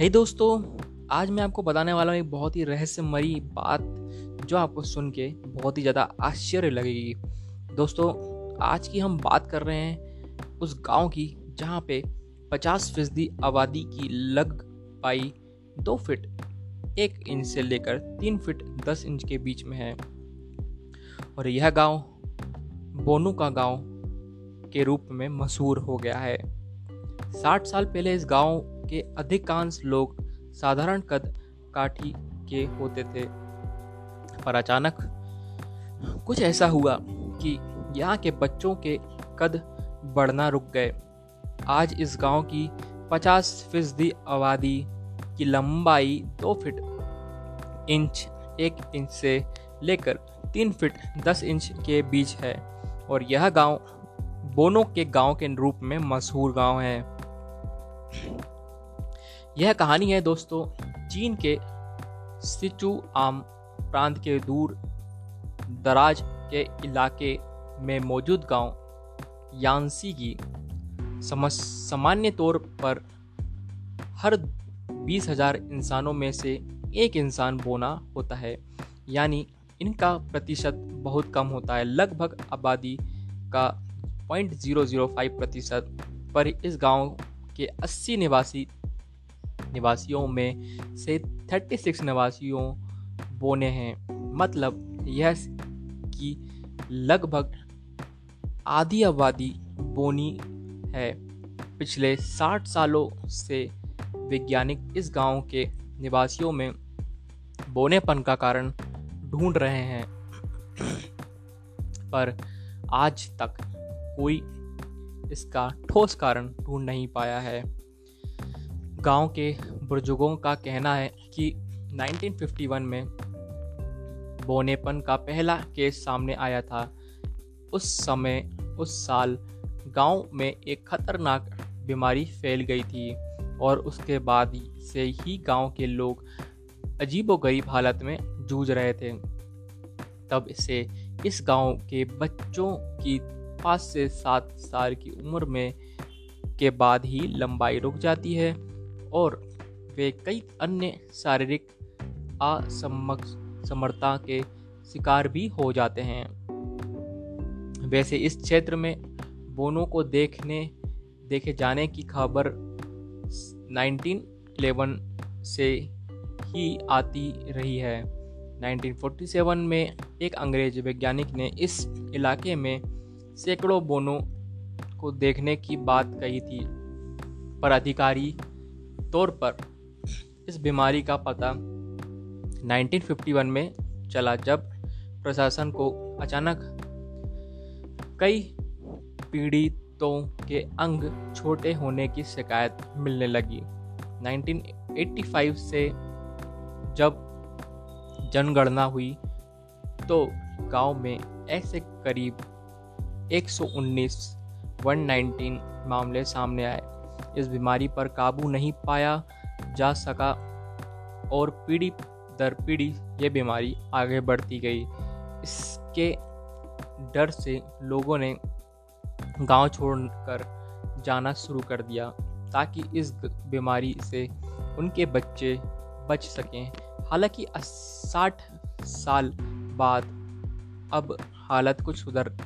हे hey दोस्तों, आज मैं आपको बताने वाला हूँ एक बहुत ही रहस्यमयी बात जो आपको सुन के बहुत ही ज़्यादा आश्चर्य लगेगी। दोस्तों, आज की हम बात कर रहे हैं उस गाँव की जहाँ पे 50 फ़ीसदी आबादी की लग पाई दो फिट, एक इंच से लेकर तीन फिट दस इंच के बीच में है। और यह गाँव बोनू का गाँव के रूप में मशहूर हो गया है। साठ साल पहले इस गाँव के अधिकांश लोग साधारण कद काठी के होते थे। पर अचानक कुछ ऐसा हुआ कि यहाँ के बच्चों के कद बढ़ना रुक गए। आज इस गाँव की 50 फ़ीसदी आबादी की लंबाई दो फिट इंच, एक इंच से लेकर तीन फिट दस इंच के बीच है और यह गाँव बोनो के गाँव के रूप में मशहूर गाँव है। यह कहानी है दोस्तों, चीन के सिचू आम प्रांत के दूर दराज के इलाके में मौजूद गाँव यानसी की सामान्य तौर पर हर बीस हज़ार इंसानों में से एक इंसान बोना होता है। यानी इनका प्रतिशत बहुत कम होता है। लगभग आबादी का पॉइंट ज़ीरो ज़ीरो फाइव प्रतिशत पर इस गाँव के 80 निवासी निवासियों में से 36 निवासियों बोने हैं। मतलब यह कि लगभग आधी आबादी बोनी है। पिछले 60 सालों से वैज्ञानिक इस गाँव के निवासियों में बोनेपन का कारण ढूंढ रहे हैं। पर आज तक कोई इसका ठोस कारण ढूंढ नहीं पाया है। गाँव के बुज़ुर्गों का कहना है कि 1951 में बोनेपन का पहला केस सामने आया था। उस समय, उस साल गाँव में एक खतरनाक बीमारी फैल गई थी और उसके बाद से ही गाँव के लोग अजीबोगरीब हालत में जूझ रहे थे। तब से इस गाँव के बच्चों की पाँच से सात साल की उम्र में के बाद ही लंबाई रुक जाती है। और वे कई अन्य शारीरिक असमर्थता के शिकार भी हो जाते हैं। वैसे इस क्षेत्र में बोनों को देखने, देखे जाने की खबर 1911 से ही आती रही है। 1947 में एक अंग्रेज़ वैज्ञानिक ने इस इलाके में सैकड़ों बोनों को देखने की बात कही थी। पर अधिकारी तौर पर इस बीमारी का पता 1951 में चला जब प्रशासन को अचानक कई पीड़ितों के अंग छोटे होने की शिकायत मिलने लगी। 1985 से जब जनगणना हुई तो गाँव में ऐसे करीब 119 119 मामले सामने आए। इस बीमारी पर काबू नहीं पाया जा सका और पीढ़ी दर पीढ़ी ये बीमारी आगे बढ़ती गई। इसके डर से लोगों ने गाँव छोड़कर जाना शुरू कर दिया ताकि इस बीमारी से उनके बच्चे बच सकें। हालाँकि साठ साल बाद अब हालत कुछ सुधर,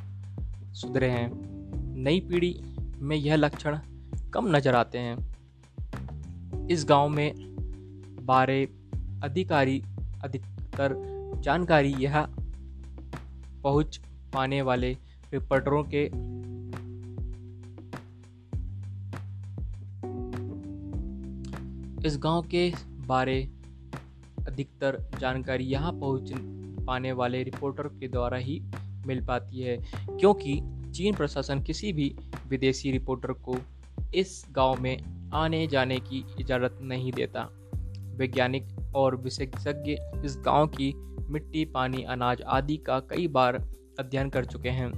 सुधरे हैं। नई पीढ़ी में यह लक्षण कम नज़र आते हैं। इस गाँव में बारे अधिकारी, अधिकतर जानकारी यह पहुँच पाने वाले रिपोर्टरों के इस गाँव के बारे अधिकतर जानकारी यहाँ पहुँच पाने वाले रिपोर्टर के द्वारा ही मिल पाती है, क्योंकि चीन प्रशासन किसी भी विदेशी रिपोर्टर को इस गाँव में आने जाने की इजाज़त नहीं देता। वैज्ञानिक और विशेषज्ञ इस गाँव की मिट्टी, पानी, अनाज आदि का कई बार अध्ययन कर चुके हैं,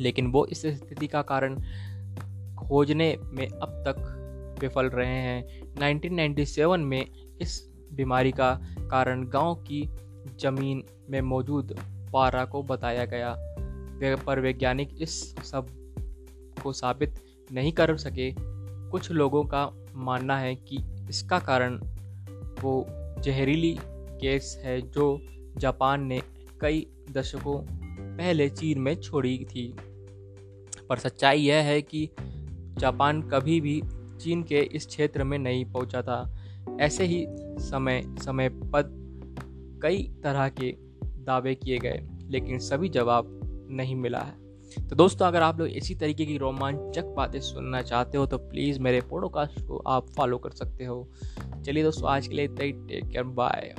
लेकिन वो इस स्थिति का कारण खोजने में अब तक विफल रहे हैं। 1997 में इस बीमारी का कारण गाँव की ज़मीन में मौजूद पारा को बताया गया। पर वैज्ञानिक इस सबको साबित नहीं कर सके। कुछ लोगों का मानना है कि इसका कारण वो जहरीली गैस है जो जापान ने कई दशकों पहले चीन में छोड़ी थी। पर सच्चाई यह है कि जापान कभी भी चीन के इस क्षेत्र में नहीं पहुँचा था। ऐसे ही समय समय पर कई तरह के दावे किए गए, लेकिन सभी जवाब नहीं मिला है। तो दोस्तों, अगर आप लोग इसी तरीके की रोमांचक बातें सुनना चाहते हो तो प्लीज़ मेरे पॉडकास्ट को आप फॉलो कर सकते हो। चलिए दोस्तों, आज के लिए टेक केयर बाय